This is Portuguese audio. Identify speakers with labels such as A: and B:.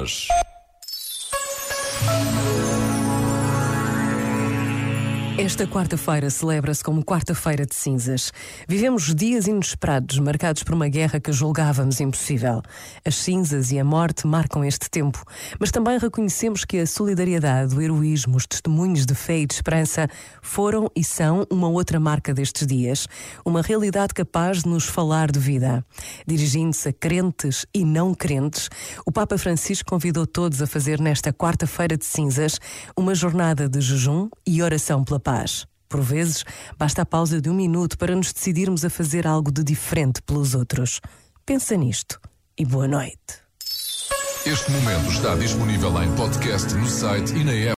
A: var. Esta quarta-feira celebra-se como Quarta-feira de Cinzas. Vivemos dias inesperados, marcados por uma guerra que julgávamos impossível. As cinzas e a morte marcam este tempo, mas também reconhecemos que a solidariedade, o heroísmo, os testemunhos de fé e de esperança foram e são uma outra marca destes dias, uma realidade capaz de nos falar de vida. Dirigindo-se a crentes e não crentes, o Papa Francisco convidou todos a fazer nesta Quarta-feira de Cinzas uma jornada de jejum e oração pela paz. Por vezes, basta a pausa de um minuto para nos decidirmos a fazer algo de diferente pelos outros. Pensa nisto e boa noite.
B: Este momento está disponível em podcast no site e na app.